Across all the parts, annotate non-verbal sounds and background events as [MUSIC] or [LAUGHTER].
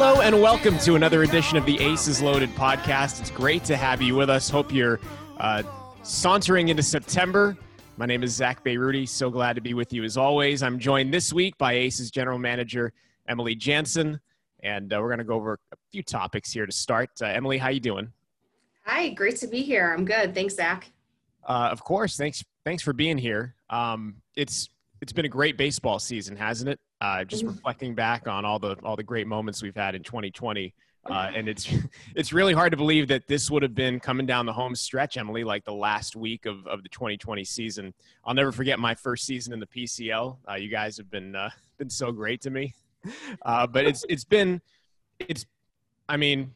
Hello and welcome to another edition of the Aces Loaded podcast. It's great to have you with us. Hope you're uh, sauntering into September. My name is Zach Bayrouty. So glad to be with you as always. I'm joined this week by Aces General Manager Emily Jaenson, and uh, we're going to go over a few topics here to start. Uh, Emily, how you doing? Hi, great to be here. I'm good. Thanks, Zach. Uh, of course. Thanks. Thanks for being here. Um, it's it's been a great baseball season, hasn't it? Uh, just mm-hmm. reflecting back on all the all the great moments we've had in 2020, uh, and it's [LAUGHS] it's really hard to believe that this would have been coming down the home stretch, Emily, like the last week of, of the 2020 season. I'll never forget my first season in the PCL. Uh, you guys have been uh, [LAUGHS] been so great to me, uh, but it's it's been it's I mean.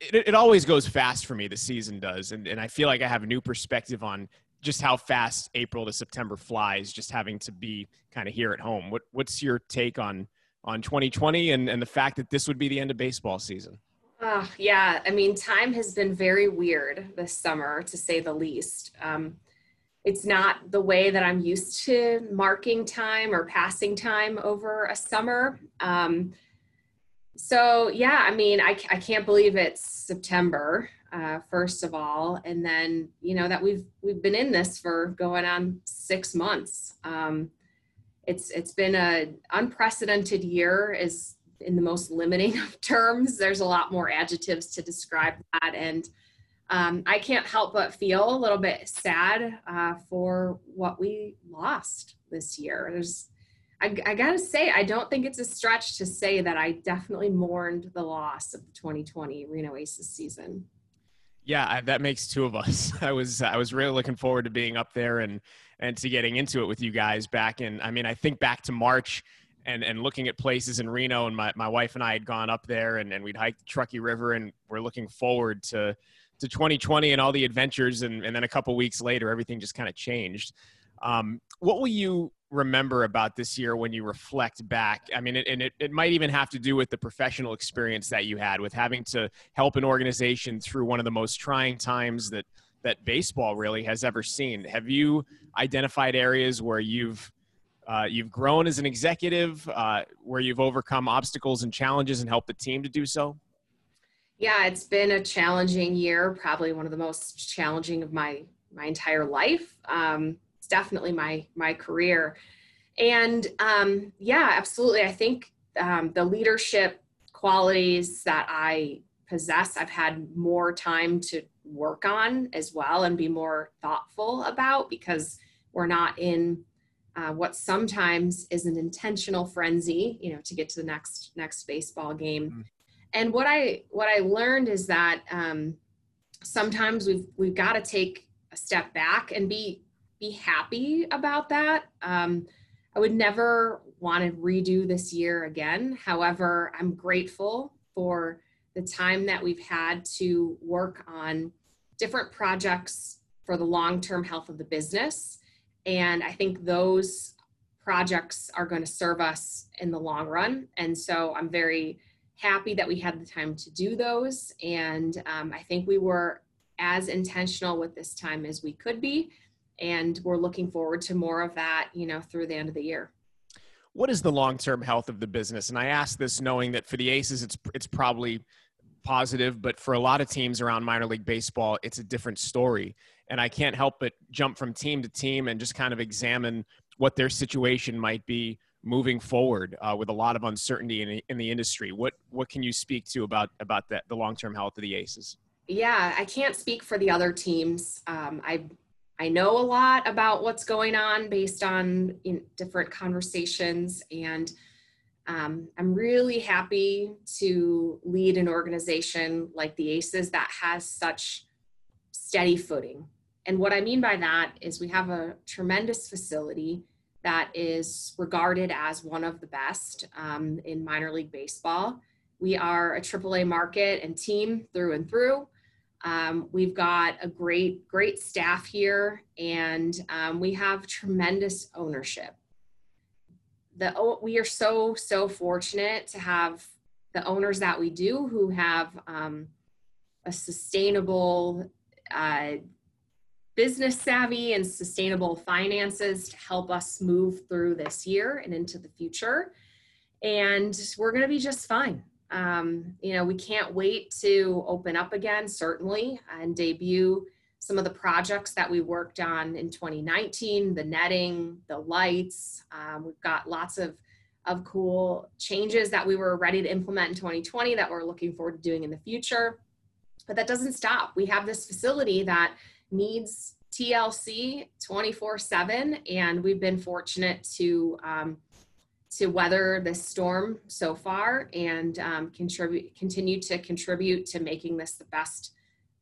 It, it always goes fast for me. The season does, and, and I feel like I have a new perspective on just how fast April to September flies, just having to be kind of here at home. What what's your take on on 2020 and, and the fact that this would be the end of baseball season? Uh, yeah, I mean, time has been very weird this summer, to say the least. Um, it's not the way that I'm used to marking time or passing time over a summer. Um, so yeah, I mean, I, I can't believe it's September uh, first of all, and then you know that we've we've been in this for going on six months. Um, it's it's been a unprecedented year, is in the most limiting of [LAUGHS] terms. There's a lot more adjectives to describe that, and um, I can't help but feel a little bit sad uh, for what we lost this year. There's I, I, gotta say, I don't think it's a stretch to say that I definitely mourned the loss of the 2020 Reno Aces season. Yeah, that makes two of us. [LAUGHS] I was I was really looking forward to being up there and and to getting into it with you guys back in. I mean, I think back to March and and looking at places in Reno, and my my wife and I had gone up there and and we'd hiked the Truckee River, and we're looking forward to to 2020 and all the adventures, and and then a couple weeks later, everything just kind of changed. Um, what will you remember about this year when you reflect back? I mean, it, and it, it might even have to do with the professional experience that you had with having to help an organization through one of the most trying times that that baseball really has ever seen. Have you identified areas where you've uh, you've grown as an executive, uh, where you've overcome obstacles and challenges and helped the team to do so? Yeah, it's been a challenging year, probably one of the most challenging of my my entire life. Um, definitely my my career. And um, yeah absolutely. I think um, the leadership qualities that i possess i've had more time to work on as well and be more thoughtful about because we're not in uh, what sometimes is an intentional frenzy you know to get to the next next baseball game. Mm-hmm. and what i what i learned is that um, sometimes we've we've got to take a step back and be be happy about that. Um, I would never want to redo this year again. However, I'm grateful for the time that we've had to work on different projects for the long term health of the business. And I think those projects are going to serve us in the long run. And so I'm very happy that we had the time to do those. And um, I think we were as intentional with this time as we could be and we're looking forward to more of that you know through the end of the year. What is the long-term health of the business? And i ask this knowing that for the aces it's it's probably positive but for a lot of teams around minor league baseball it's a different story. And i can't help but jump from team to team and just kind of examine what their situation might be moving forward uh, with a lot of uncertainty in the, in the industry. What what can you speak to about about that the long-term health of the aces? Yeah i can't speak for the other teams. Um, i I know a lot about what's going on based on different conversations, and um, I'm really happy to lead an organization like the ACES that has such steady footing. And what I mean by that is we have a tremendous facility that is regarded as one of the best um, in minor league baseball. We are a AAA market and team through and through. Um, we've got a great, great staff here, and um, we have tremendous ownership. The, we are so, so fortunate to have the owners that we do who have um, a sustainable uh, business savvy and sustainable finances to help us move through this year and into the future. and we're going to be just fine. Um, you know, we can't wait to open up again, certainly, and debut some of the projects that we worked on in 2019 the netting, the lights. Um, we've got lots of, of cool changes that we were ready to implement in 2020 that we're looking forward to doing in the future. But that doesn't stop. We have this facility that needs TLC 24 7, and we've been fortunate to. Um, to weather this storm so far and um, contribute continue to contribute to making this the best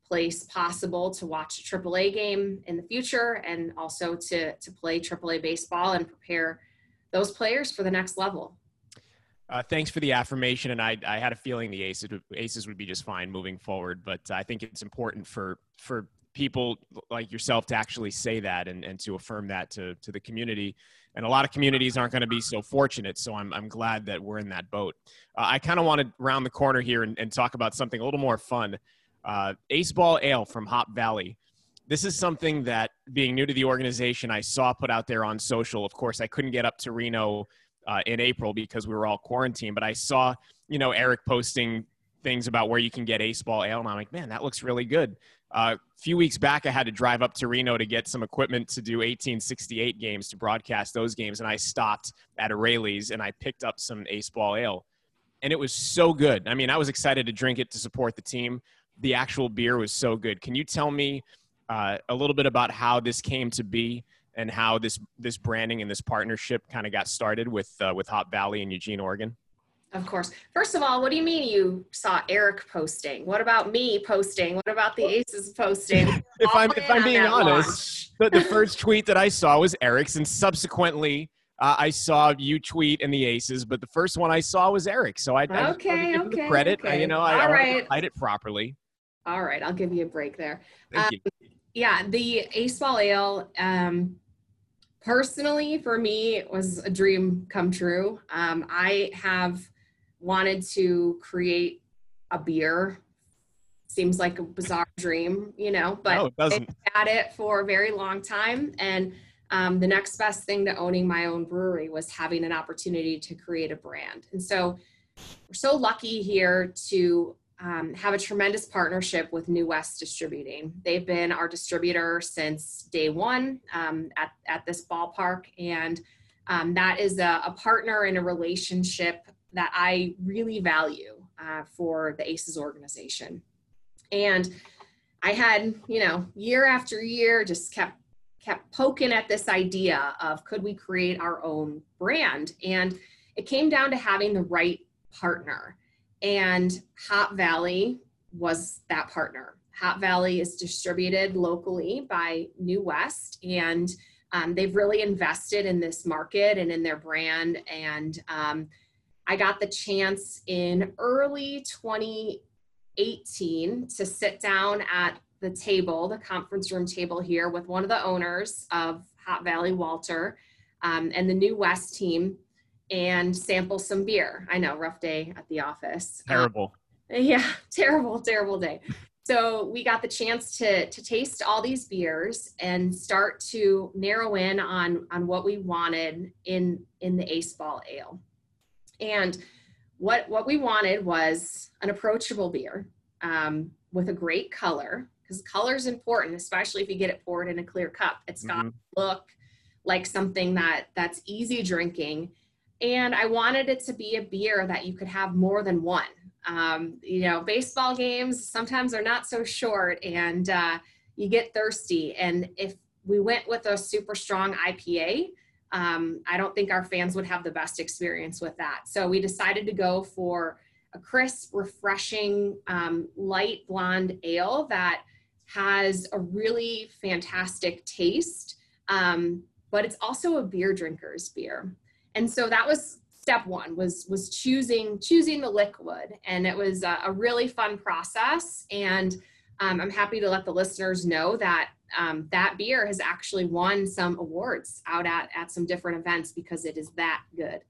place possible to watch a AAA game in the future and also to, to play AAA baseball and prepare those players for the next level. Uh, thanks for the affirmation, and I, I had a feeling the Aces Aces would be just fine moving forward. But I think it's important for for people like yourself to actually say that and, and to affirm that to to the community. And a lot of communities aren't going to be so fortunate. So I'm I'm glad that we're in that boat. Uh, I kind of want to round the corner here and, and talk about something a little more fun. Uh, Ace Ball Ale from Hop Valley. This is something that, being new to the organization, I saw put out there on social. Of course, I couldn't get up to Reno uh, in April because we were all quarantined, but I saw, you know, Eric posting things about where you can get Ace Ball Ale, and I'm like, man, that looks really good. Uh, a few weeks back, I had to drive up to Reno to get some equipment to do 1868 games to broadcast those games, and I stopped at O'Reilly's and I picked up some Ace Ball Ale, and it was so good. I mean, I was excited to drink it to support the team the actual beer was so good. Can you tell me uh, a little bit about how this came to be and how this this branding and this partnership kind of got started with uh, with Hop Valley in Eugene, Oregon? Of course. First of all, what do you mean you saw Eric posting? What about me posting? What about the Aces posting? [LAUGHS] if I'm if I'm being honest, the, the [LAUGHS] first tweet that I saw was Eric's, and subsequently uh, I saw you tweet and the Aces, but the first one I saw was Eric. So I, I okay, okay, credit. Okay. I, you know, I, All right. I it properly. All right, I'll give you a break there. Thank um, you. Yeah, the Ace Ball Ale, um, personally, for me, was a dream come true. Um, I have wanted to create a beer. Seems like a bizarre dream, you know, but no, it had it for a very long time. And um, the next best thing to owning my own brewery was having an opportunity to create a brand. And so we're so lucky here to um, have a tremendous partnership with New West Distributing. They've been our distributor since day one um, at, at this ballpark, and um, that is a, a, partner in a relationship that I really value uh, for the ACES organization. And I had, you know, year after year, just kept kept poking at this idea of could we create our own brand, and it came down to having the right partner. And Hop Valley was that partner. Hop Valley is distributed locally by New West, and um, they've really invested in this market and in their brand. And um, I got the chance in early 2018 to sit down at the table, the conference room table here, with one of the owners of Hop Valley, Walter, um, and the New West team and sample some beer. I know, rough day at the office. Um, terrible. Um, yeah, [LAUGHS] terrible, terrible day. So we got the chance to to taste all these beers and start to narrow in on on what we wanted in in the Ace Ball Ale. And what what we wanted was an approachable beer um, with a great color because color is important, especially if you get it poured in a clear cup. It's got mm-hmm. to look like something that that's easy drinking and I wanted it to be a beer that you could have more than one. Um, you know, baseball games sometimes are not so short, and uh, you get thirsty. And if we went with a super strong IPA, um, I don't think our fans would have the best experience with that. So we decided to go for a crisp, refreshing, um, light blonde ale that has a really fantastic taste, um, but it's also a beer drinker's beer. And so that was step one was was choosing choosing the liquid. And it was a, a really fun process. And um, i'm happy to let the listeners know that um, that beer has actually won some awards out at, at some different events because it is that good.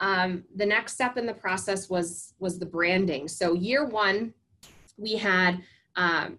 Um, the next step in the process was was the branding. So year one we had um,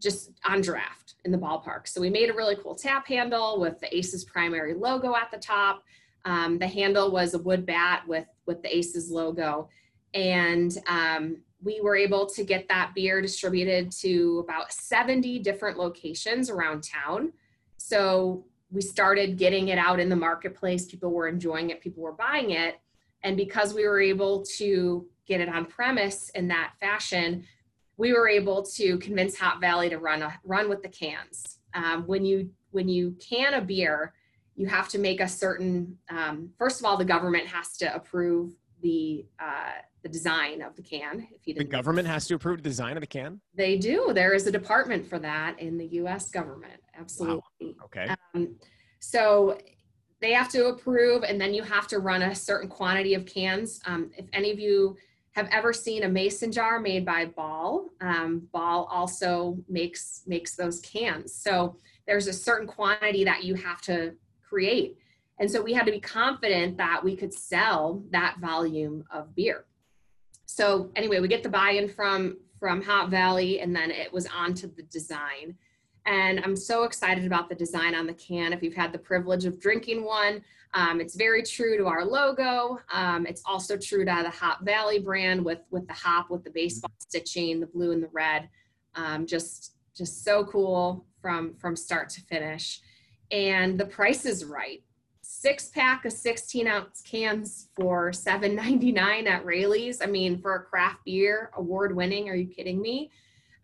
just on draft in the ballpark. So we made a really cool tap handle with the aces primary logo at the top. Um, the handle was a wood bat with with the Aces logo, and um, we were able to get that beer distributed to about 70 different locations around town. So we started getting it out in the marketplace. People were enjoying it, people were buying it. And because we were able to get it on premise in that fashion, we were able to convince Hop Valley to run a, run with the cans. Um, when you when you can a beer, you have to make a certain. Um, first of all, the government has to approve the uh, the design of the can. If you the government has to approve the design of the can. They do. There is a department for that in the U.S. government. Absolutely. Wow. Okay. Um, so they have to approve, and then you have to run a certain quantity of cans. Um, if any of you have ever seen a mason jar made by Ball, um, Ball also makes makes those cans. So there's a certain quantity that you have to create. And so we had to be confident that we could sell that volume of beer. So anyway, we get the buy-in from from Hop Valley, and then it was on to the design. And I'm so excited about the design on the can. If you've had the privilege of drinking one, um, it's very true to our logo. Um, it's also true to the Hop Valley brand with with the hop, with the baseball stitching, the blue and the red. Um, just just so cool from from start to finish. And the price is right six pack of 16 ounce cans for 7.99 at Raley's. I mean, for a craft beer, award winning. Are you kidding me?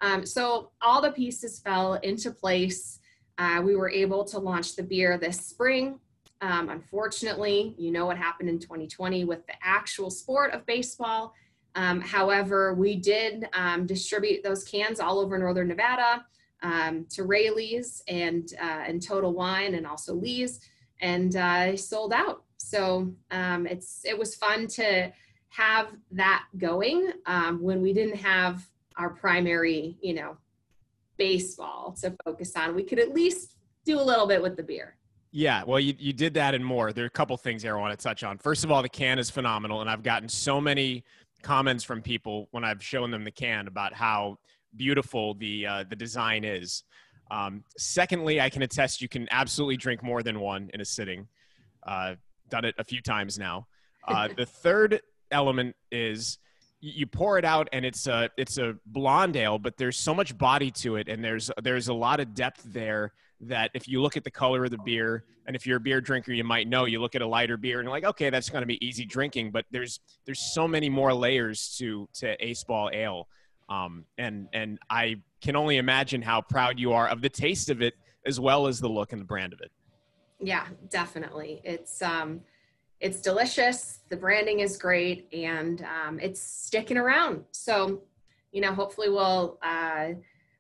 Um, so all the pieces fell into place. Uh, we were able to launch the beer this spring. Um, unfortunately, you know what happened in 2020 with the actual sport of baseball. Um, however, we did um, distribute those cans all over Northern Nevada um, to Raley's and uh, and Total Wine and also Lee's and uh, sold out. So um, it's it was fun to have that going um, when we didn't have our primary, you know, baseball to focus on. We could at least do a little bit with the beer. Yeah, well, you, you did that and more. There are a couple things here I want to touch on. First of all, the can is phenomenal, and I've gotten so many comments from people when I've shown them the can about how beautiful the uh, the design is. Um, secondly, I can attest you can absolutely drink more than one in a sitting. Uh, done it a few times now. Uh, [LAUGHS] the third element is you pour it out and it's a it's a blonde ale, but there's so much body to it, and there's there's a lot of depth there that if you look at the color of the beer, and if you're a beer drinker, you might know you look at a lighter beer and you're like, okay, that's going to be easy drinking, but there's there's so many more layers to to Ace Ball Ale, um, and and I can only imagine how proud you are of the taste of it as well as the look and the brand of it. Yeah, definitely. It's um it's delicious. The branding is great and um, it's sticking around. So, you know, hopefully we'll uh,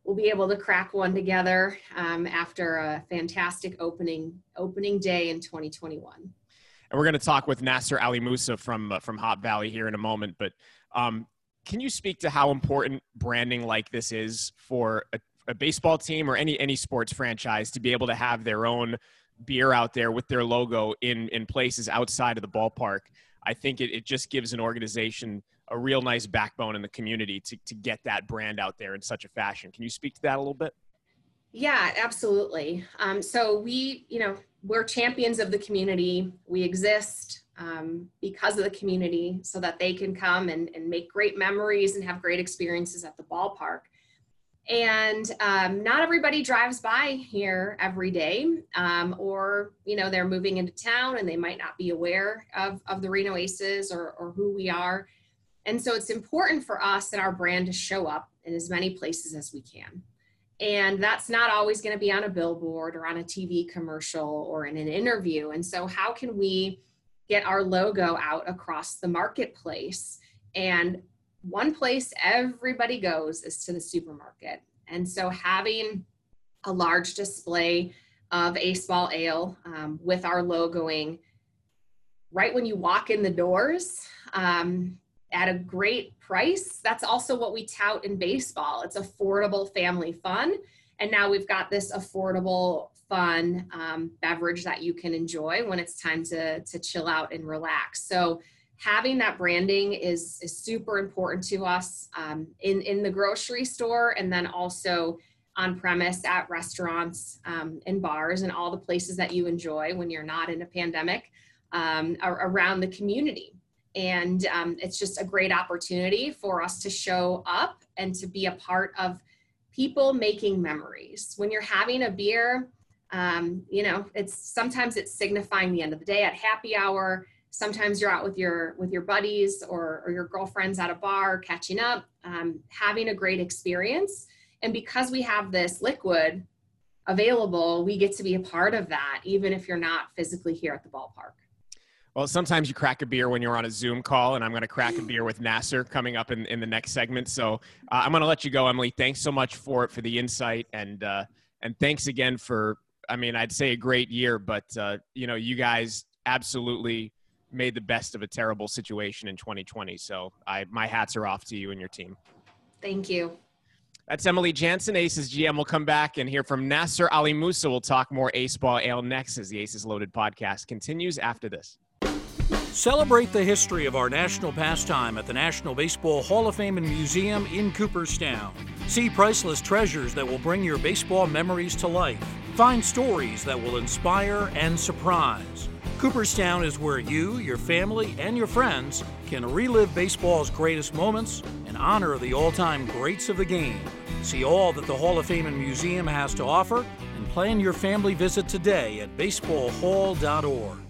we'll be able to crack one together um, after a fantastic opening opening day in 2021. And we're going to talk with Nasser Ali Musa from uh, from Hop Valley here in a moment, but um, can you speak to how important branding like this is for a, a, baseball team or any any sports franchise to be able to have their own beer out there with their logo in in places outside of the ballpark? I think it, it just gives an organization a real nice backbone in the community to, to get that brand out there in such a fashion. Can you speak to that a little bit? Yeah, absolutely. Um, so we, you know, we're champions of the community. We exist um, because of the community so that they can come and, and make great memories and have great experiences at the ballpark. And um, not everybody drives by here every day, um, or you know they're moving into town and they might not be aware of, of the Reno Aces or, or who we are. And so it's important for us and our brand to show up in as many places as we can. And that's not always going to be on a billboard or on a TV commercial or in an interview. And so, how can we get our logo out across the marketplace. And one place everybody goes is to the supermarket. And so having a large display of Ace Ball Ale um, with our logoing right when you walk in the doors um, at a great price. That's also what we tout in baseball. It's affordable family fun. And now we've got this affordable fun um, beverage that you can enjoy when it's time to, to chill out and relax. So having that branding is, is super important to us um, in, in the grocery store and then also on premise at restaurants um, and bars and all the places that you enjoy when you're not in a pandemic. um, around the community. And um, it's just a great opportunity for us to show up and to be a part of people making memories. When you're having a beer, um, you know, it's sometimes it's signifying the end of the day at happy hour. Sometimes you're out with your with your buddies or, or your girlfriends at a bar, catching up, um, having a great experience. And because we have this liquid available, we get to be a part of that, even if you're not physically here at the ballpark. Well, sometimes you crack a beer when you're on a Zoom call, and I'm going to crack a [LAUGHS] beer with Nasser coming up in, in the next segment. So uh, I'm going to let you go, Emily. Thanks so much for for the insight, and uh, and thanks again for. I mean, I'd say a great year, but uh, you know, you guys absolutely made the best of a terrible situation in 2020. So I my hats are off to you and your team. Thank you. That's Emily Jaenson, Aces GM. We'll come back and hear from Nasser Ali Musa. We'll talk more Ace Ball Ale next as the Aces Loaded podcast continues after this. Celebrate the history of our national pastime at the National Baseball Hall of Fame and Museum in Cooperstown. See priceless treasures that will bring your baseball memories to life. Find stories that will inspire and surprise. Cooperstown is where you, your family, and your friends can relive baseball's greatest moments and honor the all time greats of the game. See all that the Hall of Fame and Museum has to offer and plan your family visit today at baseballhall.org.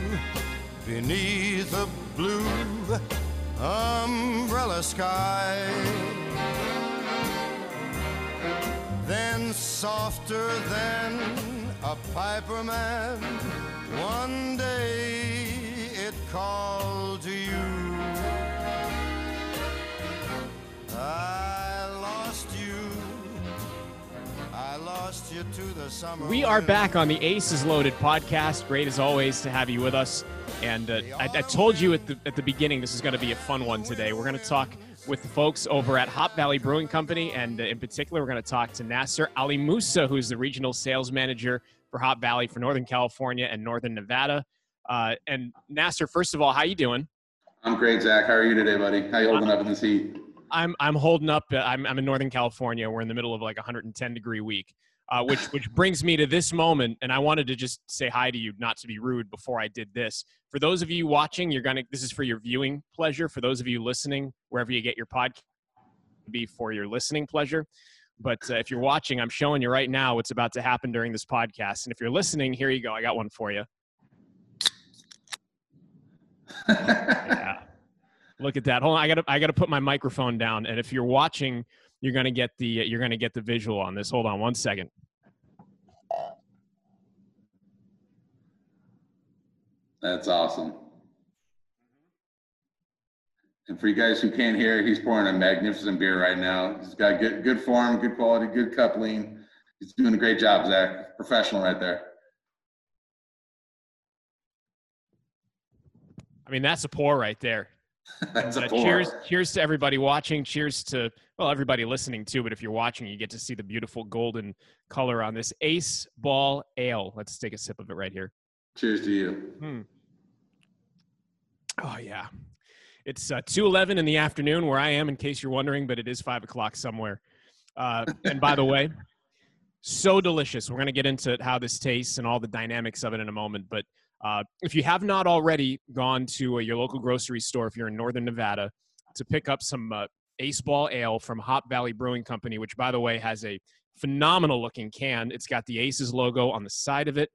beneath a blue umbrella sky. Then, softer than a piper man, one day it called to you. I We are back on the Aces Loaded podcast. Great as always to have you with us. And uh, I, I, told you at the at the beginning this is going to be a fun one today. We're going to talk with the folks over at Hop Valley Brewing Company, and uh, in particular, we're going to talk to Nasser Ali Musa, who's the regional sales manager for Hop Valley for Northern California and Northern Nevada. Uh, and Nasser, first of all, how you doing? I'm great, Zach. How are you today, buddy? How you holding up in this heat? I'm I'm holding up. Uh, I'm I'm in Northern California. We're in the middle of like 110 degree week uh, which which [SIGHS] brings me to this moment, and I wanted to just say hi to you, not to be rude, before I did this. For those of you watching, you're gonna. This is for your viewing pleasure. For those of you listening, wherever you get your podcast, be for your listening pleasure. But uh, if you're watching, I'm showing you right now what's about to happen during this podcast. And if you're listening, here you go. I got one for you. [LAUGHS] yeah. Look at that. Hold on. I gotta I gotta put my microphone down. And if you're watching, you're gonna get the you're gonna get the visual on this. Hold on one second. That's awesome. And for you guys who can't hear, he's pouring a magnificent beer right now. He's got good good form, good quality, good coupling. He's doing a great job, Zach. Professional right there. I mean, that's a pour right there. [LAUGHS] that's a uh, cheers, cheers to everybody watching. Cheers to well, everybody listening too. But if you're watching, you get to see the beautiful golden color on this Ace Ball Ale. Let's take a sip of it right here. Cheers to you. Hmm. Oh yeah, it's uh, two eleven in the afternoon where I am. In case you're wondering, but it is five o'clock somewhere. Uh, and by the way, so delicious. We're going to get into how this tastes and all the dynamics of it in a moment. But uh, if you have not already gone to uh, your local grocery store, if you're in Northern Nevada, to pick up some uh, Ace Ball Ale from Hop Valley Brewing Company, which, by the way, has a phenomenal looking can. It's got the Aces logo on the side of it,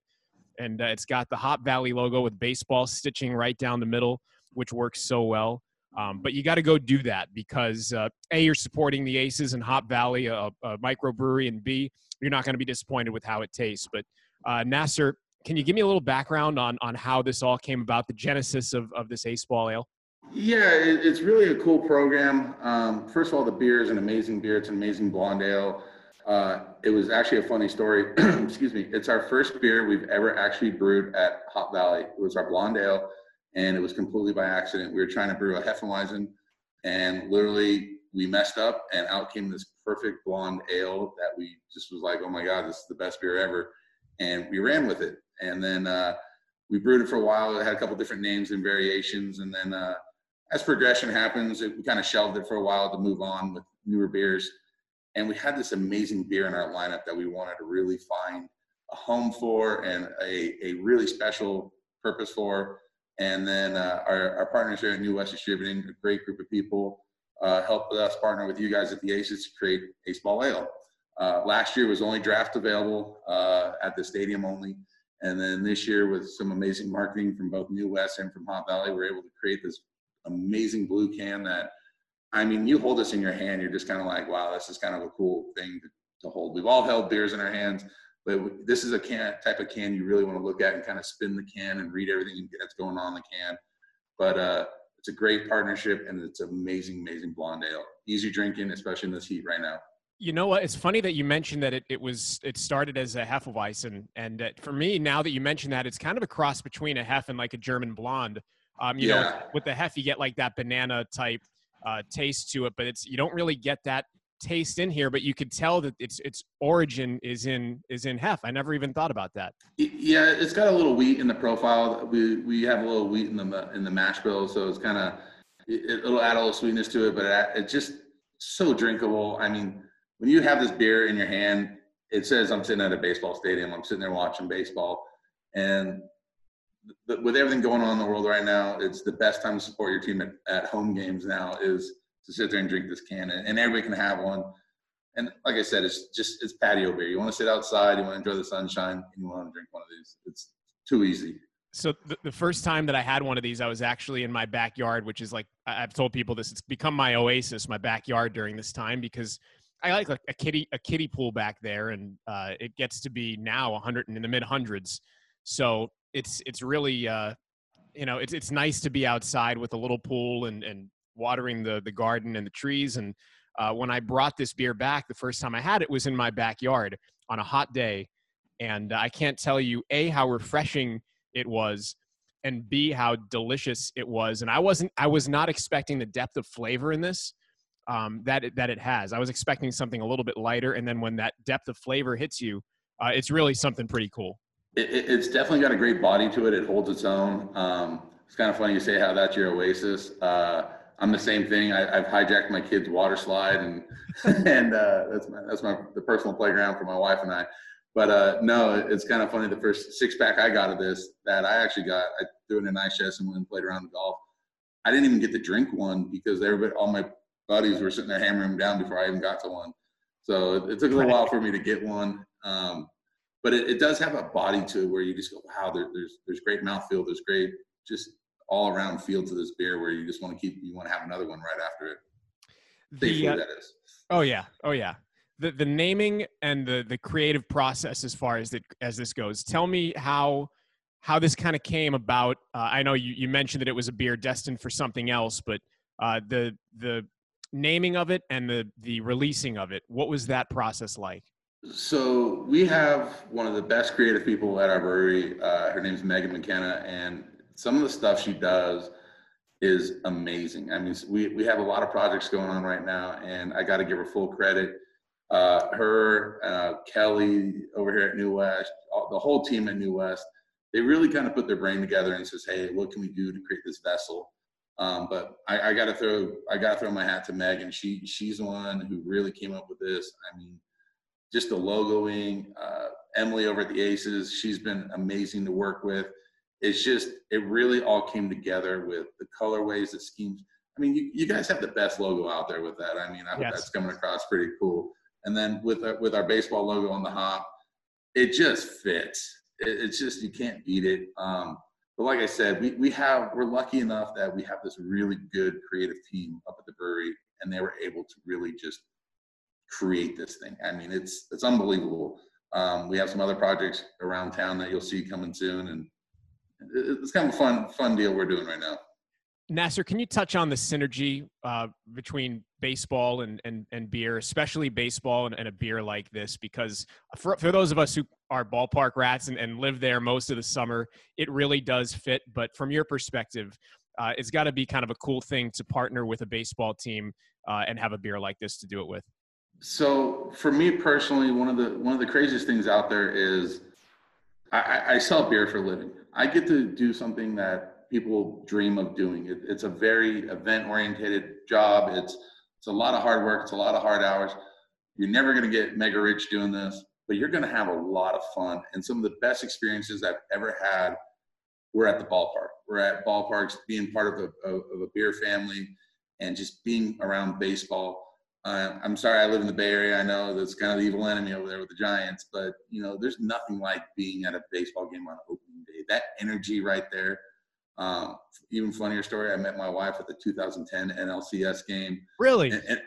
and uh, it's got the Hop Valley logo with baseball stitching right down the middle, which works so well. Um, but you got to go do that because uh, a you're supporting the Aces and Hop Valley, a, a microbrewery, and b you're not going to be disappointed with how it tastes. But uh, Nasser, can you give me a little background on on how this all came about, the genesis of of this Ace Ball Ale? Yeah, it, it's really a cool program. Um, first of all, the beer is an amazing beer. It's an amazing blonde ale. Uh, it was actually a funny story. [CLEARS THROAT] Excuse me. It's our first beer we've ever actually brewed at Hop Valley. It was our blonde ale, and it was completely by accident. We were trying to brew a Hefeweizen, and literally we messed up, and out came this perfect blonde ale that we just was like, oh my god, this is the best beer ever, and we ran with it. And then uh, we brewed it for a while. It had a couple different names and variations, and then uh, as progression happens, it, we kind of shelved it for a while to move on with newer beers. And we had this amazing beer in our lineup that we wanted to really find a home for and a, a really special purpose for. And then uh, our, our partners here at New West Distributing, a great group of people, uh, helped us partner with you guys at the Aces to create Ace Ball Ale. Uh, last year was only draft available uh, at the stadium only. And then this year, with some amazing marketing from both New West and from Hop Valley, we're able to create this amazing blue can that I mean, you hold this in your hand, you're just kind of like, wow, this is kind of a cool thing to, to hold. We've all held beers in our hands, but this is a can type of can you really want to look at and kind of spin the can and read everything that's going on the can. But uh, it's a great partnership and it's amazing, amazing blonde ale. Easy drinking, especially in this heat right now. You know what? It's funny that you mentioned that it, it was it started as a Hefeweizen, and uh, for me, now that you mention that, it's kind of a cross between a Hef and like a German blonde. Um, you yeah. know, with the Hef, you get like that banana type uh, taste to it, but it's you don't really get that taste in here. But you could tell that its its origin is in is in Hef. I never even thought about that. Yeah, it's got a little wheat in the profile. We we have a little wheat in the in the mash bill, so it's kind of it, will add a little sweetness to it, but it, it's just so drinkable. I mean, when you have this beer in your hand, it says I'm sitting at a baseball stadium. I'm sitting there watching baseball, and with everything going on in the world right now, it's the best time to support your team at, at home games now is to sit there and drink this can, and, and everybody can have one. And like I said, it's just it's patio beer. You want to sit outside, you want to enjoy the sunshine, and you want to drink one of these. It's too easy. So the, the first time that I had one of these, I was actually in my backyard, which is like I've told people this. It's become my oasis, my backyard during this time because I like a, kiddie a kiddie pool back there, and uh, it gets to be now 100 in the mid hundreds. So it's it's really uh, you know it's it's nice to be outside with a little pool and and watering the the garden and the trees. And uh, when I brought this beer back, the first time I had it was in my backyard on a hot day, and I can't tell you a how refreshing it was and b how delicious it was and i wasn't i was not expecting the depth of flavor in this um, that it, that it has i was expecting something a little bit lighter and then when that depth of flavor hits you uh, it's really something pretty cool it, it's definitely got a great body to it. It holds its own. Um, it's kind of funny you say how that's your oasis. Uh, I'm the same thing. I, have hijacked my kid's water slide, and [LAUGHS] and uh, that's my that's my the personal playground for my wife and I. But uh, no, it's kind of funny. The first six pack I got of this that I actually got, I threw it in a nice chest and went and played around the golf. I didn't even get to drink one because everybody, all my buddies were sitting there hammering them down before I even got to one. So it, it took a little while for me to get one. Um, but it, it, does have a body to it where you just go, wow, there, there's there's great mouthfeel, there's great just all around feel to this beer where you just want to keep you want to have another one right after it. The, uh, that is. Oh yeah, oh yeah. The the naming and the the creative process as far as that as this goes. Tell me how how this kind of came about. Uh, I know you you mentioned that it was a beer destined for something else, but uh, the the naming of it and the the releasing of it. What was that process like? So we have one of the best creative people at our brewery. Uh, her name's Megan McKenna, and some of the stuff she does is amazing. I mean, we we have a lot of projects going on right now, and I got to give her full credit. Uh, her, uh, Kelly over here at New West, the whole team at New West, they really kind of put their brain together and says, "Hey, what can we do to create this vessel?" Um, but I, I got to throw I got to throw my hat to Megan. She she's the one who really came up with this. I mean just the logoing. Uh, Emily over at the Aces, she's been amazing to work with. It's just, it really all came together with the colorways, the schemes. I mean, you, you guys have the best logo out there with that. I mean, I hope Yes. that's coming across pretty cool. And then with our, with our baseball logo on the hop, it just fits. It, it's just you can't beat it. Um, but like I said, we we have we're lucky enough that we have this really good creative team up at the brewery, and they were able to really just create this thing. I mean, it's it's unbelievable. Um, we have some other projects around town that you'll see coming soon, and it's kind of a fun fun deal we're doing right now. Nasser, can you touch on the synergy uh, between baseball and, and, and beer, especially baseball and, and a beer like this? Because for, for those of us who are ballpark rats and, and live there most of the summer, it really does fit. But from your perspective, uh, it's got to be kind of a cool thing to partner with a baseball team uh, and have a beer like this to do it with. So for me personally, one of the one of the craziest things out there is I, I- sell beer for a living. I get to do something that people dream of doing. It, it's a very event oriented job. It's it's a lot of hard work. It's a lot of hard hours. You're never going to get mega rich doing this, but you're going to have a lot of fun. And some of the best experiences I've ever had were at the ballpark. We're at ballparks, being part of a, of a beer family, and just being around baseball. Uh, I'm sorry, I live in the Bay Area. I know that's kind of the evil enemy over there with the Giants, but you know, there's nothing like being at a baseball game on opening day. That energy right there. Um, even funnier story. I met my wife at the 2010 NLCS game, Really? and, and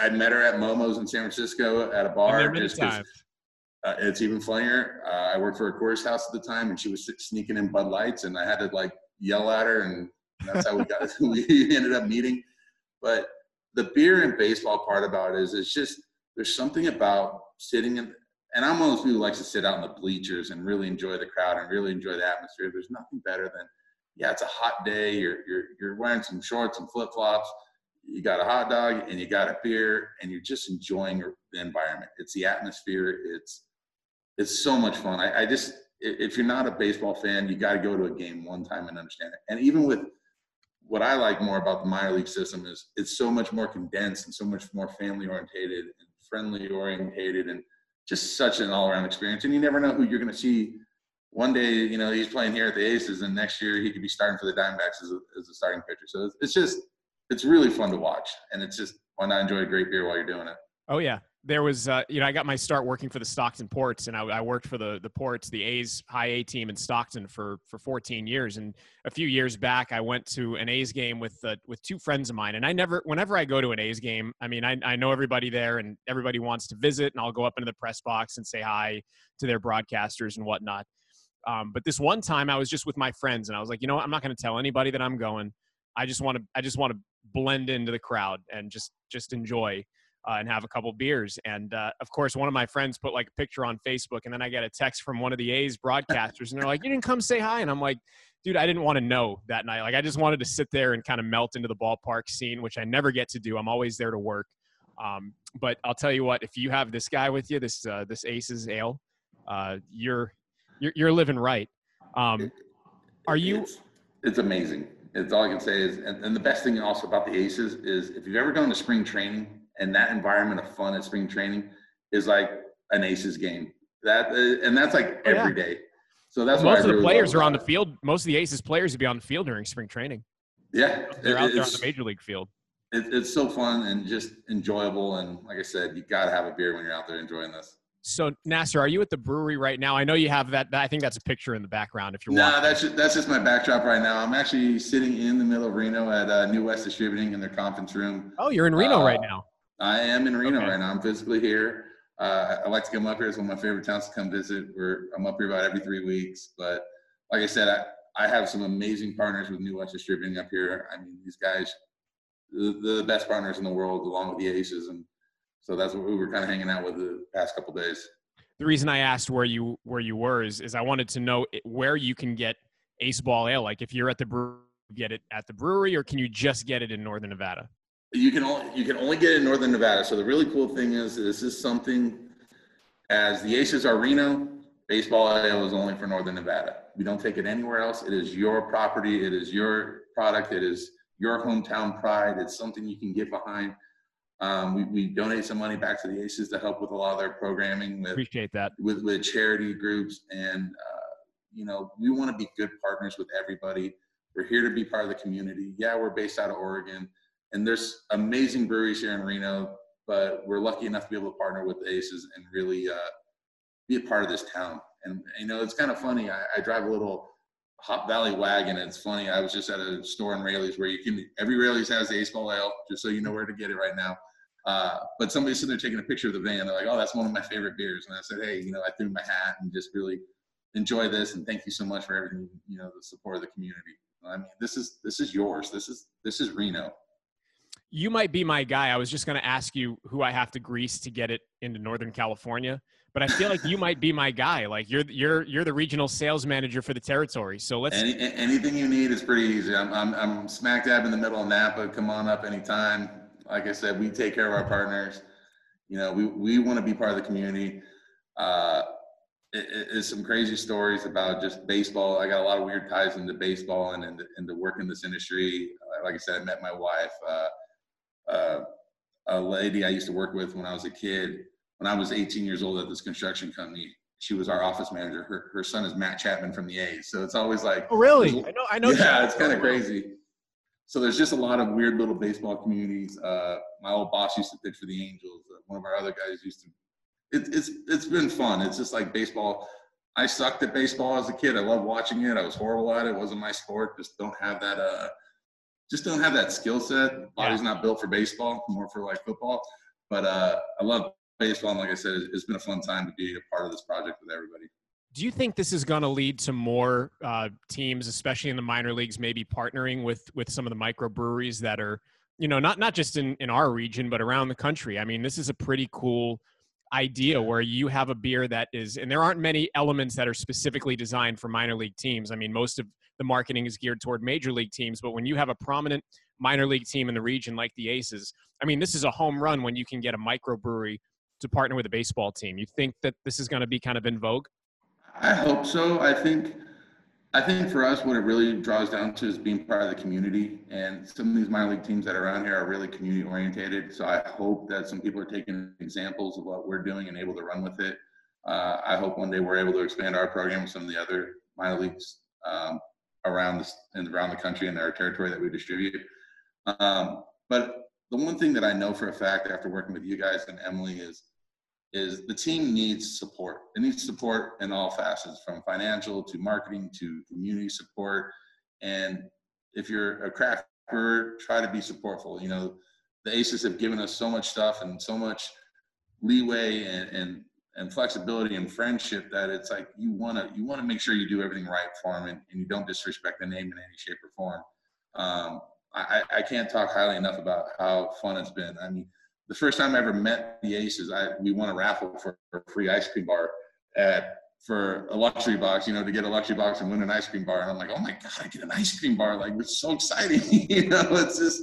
I met her at Momo's in San Francisco at a bar. just. Uh, it's even funnier. Uh, I worked for a Coors house at the time, and she was sneaking in Bud Lights, and I had to like yell at her, and that's how we got [LAUGHS] we ended up meeting. But the beer and baseball part about it is it's just there's something about sitting in, and I'm one of those people who likes to sit out in the bleachers and really enjoy the crowd and really enjoy the atmosphere. There's nothing better than yeah, it's a hot day. You're you're you're wearing some shorts and flip flops. You got a hot dog and you got a beer, and you're just enjoying the environment. It's the atmosphere. It's it's so much fun. I, I just if you're not a baseball fan, you got to go to a game one time and understand it. And even with what I like more about the minor league system is it's so much more condensed and so much more family orientated and friendly orientated and just such an all around experience. And you never know who you're going to see. One day, you know, he's playing here at the Aces, and next year he could be starting for the Diamondbacks as a, as a starting pitcher. So it's, it's just, it's really fun to watch. And it's just, why not enjoy a great beer while you're doing it? Oh yeah, there was. Uh, you know, I got my start working for the Stockton Ports, and I, I worked for the the Ports, the A's high A team in Stockton for for 14 years. And a few years back, I went to an A's game with uh, with two friends of mine. And I never, whenever I go to an A's game, I mean, I I know everybody there, and everybody wants to visit, and I'll go up into the press box and say hi to their broadcasters and whatnot. Um, but this one time, I was just with my friends, and I was like, you know, what? I'm not going to tell anybody that I'm going. I just want to, I just want to blend into the crowd and just just enjoy uh, and have a couple beers. And uh, of course, one of my friends put like a picture on Facebook, and then I get a text from one of the A's broadcasters, and they're like, "You didn't come say hi," and I'm like, "Dude, I didn't want to know that night. Like, I just wanted to sit there and kind of melt into the ballpark scene, which I never get to do. I'm always there to work. Um, but I'll tell you what, if you have this guy with you, this uh, this Aces Ale, uh, you're you're you're living right. Um, are you? It's, it's amazing. It's all I can say is, and, and the best thing also about the Aces is if you've ever gone to spring training and that environment of fun at spring training is like an Aces game. That uh, and that's like Oh, yeah. every day. So that's why most I of the really players are on the field. Most of the Aces players would be on the field during spring training. Yeah, They're it- out there on the major league field. it, it's so fun and just enjoyable. And like I said, you got to have a beer when you're out there enjoying this. So Nasser, are you at the brewery right now? I know you have that. that- I think that's a picture in the background. If you're Nah, watching. that's just, that's just my backdrop right now. I'm actually sitting in the middle of Reno at uh, New West Distributing in their conference room. oh, you're in Reno uh, right now. I am in Reno Okay. right now. I'm physically here. Uh, I like to come up here. It's one of my favorite towns to come visit. We're I'm up here about every three weeks. But like I said, I, I have some amazing partners with New West Distributing up here. I mean, these guys, the, the best partners in the world, along with the Aces, and so that's what we were kind of hanging out with the past couple days. The reason I asked where you where you were is, is I wanted to know where you can get Ace Ball Ale. Like if you're at the brewery, get it at the brewery, or can you just get it in Northern Nevada? You can only you can only get it in Northern Nevada. So the really cool thing is this is something as the Aces are Reno, baseball is only for Northern Nevada. We don't take it anywhere else. It is your property. It is your product. It is your hometown pride. It's something you can get behind. Um, we, we donate some money back to the Aces to help with a lot of their programming with Appreciate that. with with charity groups, and uh, you know we want to be good partners with everybody. We're here to be part of the community. Yeah, we're based out of Oregon, and there's amazing breweries here in Reno, but we're lucky enough to be able to partner with Aces and really uh, be a part of this town. And you know, it's kind of funny. I, I drive a little Hop Valley wagon. It's funny. I was just at a store in Raley's where you can every Raley's has the Ace Ball Ale, just so you know where to get it right now. Uh, but somebody's sitting there taking a picture of the van. They're like, "Oh, that's one of my favorite beers." And I said, "Hey, you know, I threw my hat and just really enjoy this, and thank you so much for everything. You know, the support of the community. I mean, this is this is yours. This is this is Reno. You might be my guy. I was just going to ask you who I have to grease to get it into Northern California, but I feel like you [LAUGHS] might be my guy. Like you're you're you're the regional sales manager for the territory. So let's Any, anything you need is pretty easy. I'm, I'm I'm smack dab in the middle of Napa. Come on up anytime. Like I said, we take care of our partners. You know, we we want to be part of the community. Uh, it, it- it's some crazy stories about just baseball. I got a lot of weird ties into baseball and into, into work in this industry. Uh, Like I said, I met my wife, uh, uh, a lady I used to work with when I was a kid. When I was 18 years old at this construction company, she was our office manager. Her, her son is Matt Chapman from the A's. So it's always like, Oh really? I know I know yeah, it's kind of crazy. So there's just a lot of weird little baseball communities. Uh, my old boss used to pitch for the Angels. Uh, one of our other guys used to. It, it's it's been fun. It's just like baseball. I sucked at baseball as a kid. I loved watching it. I was horrible at it. It wasn't my sport. Just don't have that. Uh, just don't have that skill set. Body's not built for baseball. More for like football. But uh, I love baseball. And like I said, it's, it's been a fun time to be a part of this project with everybody. Do you think this is going to lead to more uh, teams, especially in the minor leagues, maybe partnering with with some of the microbreweries that are, you know, not not just in in our region but around the country? I mean, this is a pretty cool idea where you have a beer that is, and there aren't many elements that are specifically designed for minor league teams. I mean, most of the marketing is geared toward major league teams, but when you have a prominent minor league team in the region like the Aces, I mean, this is a home run when you can get a microbrewery to partner with a baseball team. You think that this is going to be kind of in vogue? I hope so. I think I think for us, what it really draws down to is being part of the community. And some of these minor league teams that are around here are really community orientated. So I hope that some people are taking examples of what we're doing and able to run with it. Uh, I hope one day we're able to expand our program with some of the other minor leagues um, around this around the country and our territory that we distribute. Um, but the one thing that I know for a fact after working with you guys and Emily is is the team needs support. It needs support in all facets, from financial to marketing to community support. And if you're a craft brewer, try to be supportful. You know, the Aces have given us so much stuff and so much leeway and and, and flexibility and friendship that it's like you want to you want to make sure you do everything right for them and, and you don't disrespect the name in any shape or form. Um, I, I can't talk highly enough about how fun it's been. I mean, the first time I ever met the Aces, I we won a raffle for, a free ice cream bar at for a luxury box, you know, to get a luxury box and win an ice cream bar. And I'm like, oh my god, I get an ice cream bar! Like it's so exciting, [LAUGHS] you know. It's just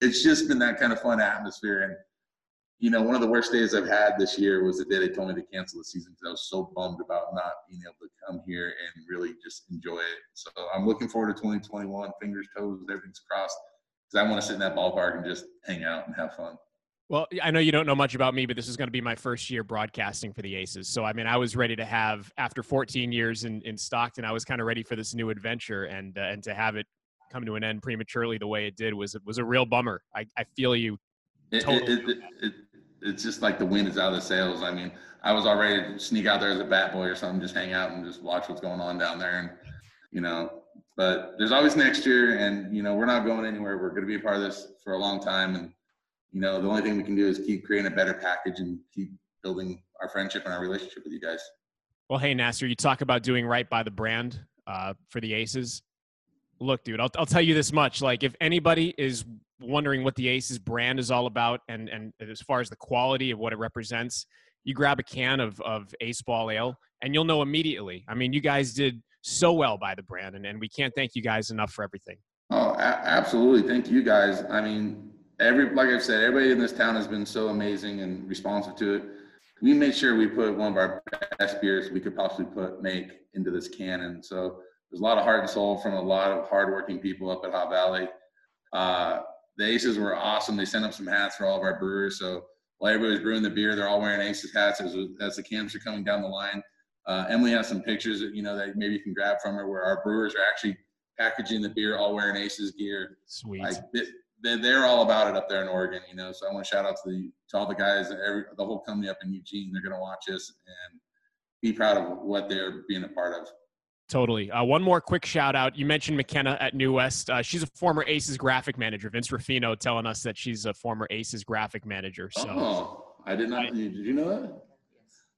it's just been that kind of fun atmosphere. And you know, one of the worst days I've had this year was the day they told me to cancel the season because I was so bummed about not being able to come here and really just enjoy it. So I'm looking forward to 2021. Fingers, toes, everything's crossed because I want to sit in that ballpark and just hang out and have fun. Well, I know you don't know much about me, but this is going to be my first year broadcasting for the Aces. So, I mean, I was ready to have after 14 years in, in Stockton, I was kind of ready for this new adventure, and uh, and to have it come to an end prematurely the way it did was was a real bummer. I, I feel you. Totally. it, it, it, it's just like the wind is out of the sails. I mean, I was already sneak out there as a bat boy or something, just hang out and just watch what's going on down there, and you know. But there's always next year, and you know, we're not going anywhere. We're going to be a part of this for a long time, and you know, the only thing we can do is keep creating a better package and keep building our friendship and our relationship with you guys. Well, hey Nasser, you talk about doing right by the brand uh, for the Aces. Look, dude, I'll I'll tell you this much: like, if anybody is wondering what the Aces brand is all about, and and as far as the quality of what it represents, you grab a can of of Ace Ball Ale, and you'll know immediately. I mean, you guys did so well by the brand, and, and we can't thank you guys enough for everything. Oh, a- absolutely. Thank you guys. I mean, every like I've said, everybody in this town has been so amazing and responsive to it. We made sure we put one of our best beers we could possibly put make into this can, and so there's a lot of heart and soul from a lot of hardworking people up at Hop Valley. Uh, the Aces were awesome. They sent up some hats for all of our brewers. So while everybody's brewing the beer, they're all wearing Aces hats as, as the cans are coming down the line. Uh, Emily has some pictures that you know that maybe you can grab from her where our brewers are actually packaging the beer, all wearing Aces gear. Sweet. Like they, they're all about it up there in Oregon, you know. So I want to shout out to the to all the guys, every the whole company up in Eugene. They're gonna watch us and be proud of what they're being a part of. Totally. Uh, one more quick shout out. You mentioned McKenna at New West. Uh, she's a former Aces graphic manager. Vince Ruffino telling us that she's a former Aces graphic manager. So. Oh, I did not. Did you know that?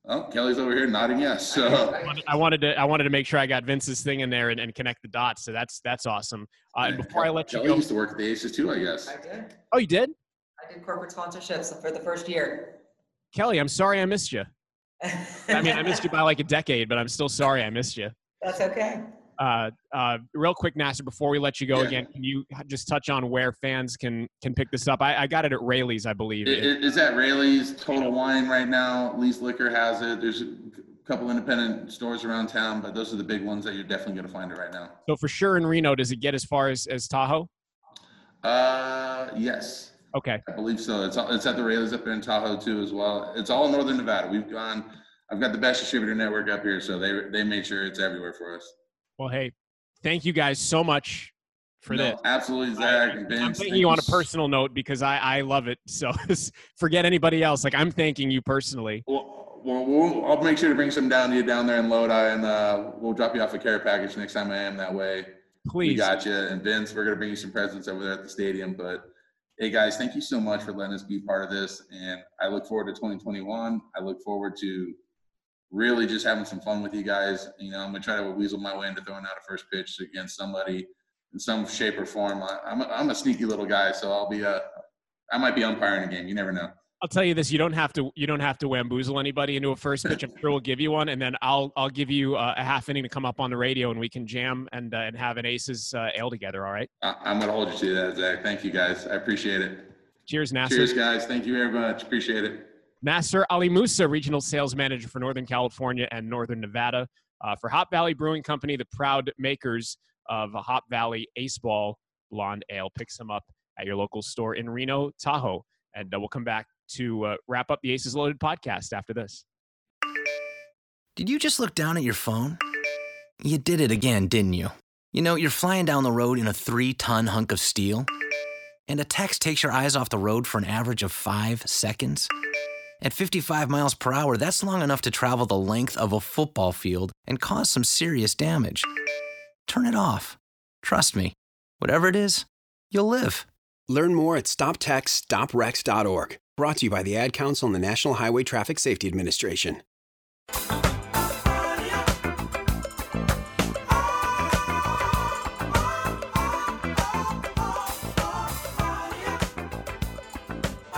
Oh, Kelly's over here nodding yes. So I wanted to I wanted to make sure I got Vince's thing in there and, and connect the dots. So that's that's awesome. Uh, and before I let Kelly you go, used to work at the Aces too, I guess. I did. oh, you did, I did corporate sponsorships for the first year. Kelly. I'm sorry I missed you. [LAUGHS] I mean, I missed you by like a decade, but I'm still sorry I missed you. That's okay. Uh, uh, real quick, Nasser, before we let you go Yeah. again, can you just touch on where fans can can pick this up? I, I got it at Raley's, I believe. It, it, it's at Raley's Total Wine right now. Lee's Liquor has it. There's a couple independent stores around town, but those are the big ones that you're definitely going to find it right now. so for sure in Reno, does it get as far as as Tahoe? Uh, yes, Okay. I believe so. It's it's at the Raley's up there in Tahoe too as well. It's all in Northern Nevada. We've gone. I've got the best distributor network up here, so they they made sure it's everywhere for us. Well, hey, thank you guys so much for No, this. absolutely, I, Zach and Vince. am thank thanking you on a personal note because I, I love it. So [LAUGHS] forget anybody else. Like I'm thanking you personally. Well, well, we'll, I'll make sure to bring some down to you down there in Lodi, and uh, we'll drop you off a care package next time I am that way. We Please. got you. And Vince, we're gonna bring you some presents over there at the stadium. But hey, guys, thank you so much for letting us be part of this, and I look forward to 2021. I look forward to really just having some fun with you guys. You know, I'm gonna try to weasel my way into throwing out a first pitch against somebody in some shape or form. I, I'm a, I'm a sneaky little guy, so I'll be a I might be umpiring a game. You never know. I'll tell you this: you don't have to you don't have to wamboozle anybody into a first pitch. I'm sure we'll give you one, and then I'll I'll give you uh, a half inning to come up on the radio, and we can jam and uh, and have an Aces uh, ale together. All right. I, I'm gonna hold you to that, Zach. Thank you, guys. I appreciate it. Cheers, Nasser. Cheers, guys. Thank you very much. Appreciate it. Nasser Ali Musa, Regional Sales Manager for Northern California and Northern Nevada. Uh, for Hop Valley Brewing Company, the proud makers of a Hop Valley Ace Ball Blonde Ale. Pick some up at your local store in Reno, Tahoe. And uh, we'll come back to uh, wrap up the Aces Loaded podcast after this. Did you just look down at your phone? You did it again, didn't you? You know, you're flying down the road in a three ton hunk of steel, and a text takes your eyes off the road for an average of five seconds. At 55 miles per hour, that's long enough to travel the length of a football field and cause some serious damage. Turn it off. Trust me, whatever it is, you'll live. Learn more at stoptextsstopwrecks.org. Brought to you by the Ad Council and the National Highway Traffic Safety Administration.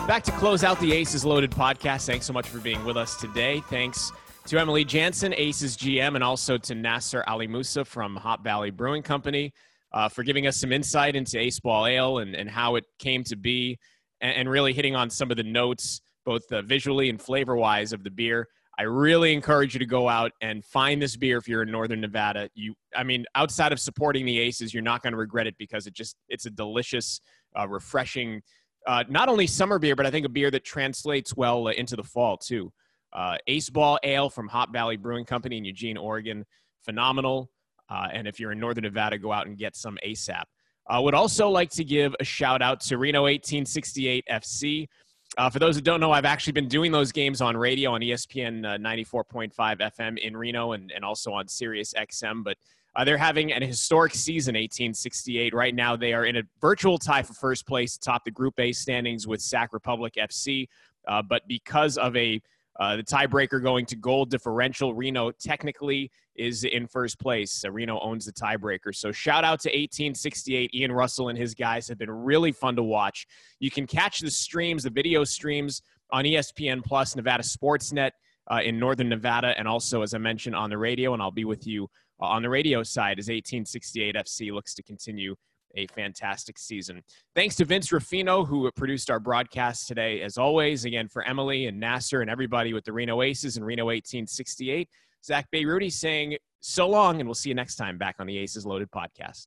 Back to close out the Aces Loaded podcast. Thanks so much for being with us today. Thanks to Emily Jaenson, Aces GM, and also to Nasser Ali Musa from Hop Valley Brewing Company uh, for giving us some insight into Ace Ball Ale and, and how it came to be and, and really hitting on some of the notes, both uh, visually and flavor wise, of the beer. I really encourage you to go out and find this beer if you're in Northern Nevada. You, I mean, outside of supporting the Aces, you're not going to regret it because it just it's a delicious, uh, refreshing uh, not only summer beer, but I think a beer that translates well uh, into the fall too. Uh, Ace Ball Ale from Hop Valley Brewing Company in Eugene, Oregon, phenomenal. Uh, and if you're in Northern Nevada, go out and get some ASAP. I would also like to give a shout out to Reno 1868 FC. Uh, for those who don't know, I've actually been doing those games on radio on ESPN uh, 94.5 FM in Reno and, and also on Sirius XM. But uh, they're having an historic season, 1868. Right now, they are in a virtual tie for first place atop the Group A standings with Sac Republic FC. Uh, but because of a uh, the tiebreaker going to goal differential, Reno technically is in first place. Reno owns the tiebreaker. So shout out to 1868. Ian Russell and his guys have been really fun to watch. You can catch the streams, the video streams on ESPN Plus, Nevada Sportsnet uh, in Northern Nevada, and also, as I mentioned, on the radio. And I'll be with you uh, on the radio side as 1868 FC looks to continue a fantastic season. Thanks to Vince Ruffino, who produced our broadcast today, as always. Again, for Emily and Nasser and everybody with the Reno Aces and Reno 1868, Zach Bayrouty saying so long, and we'll see you next time back on the Aces Loaded podcast.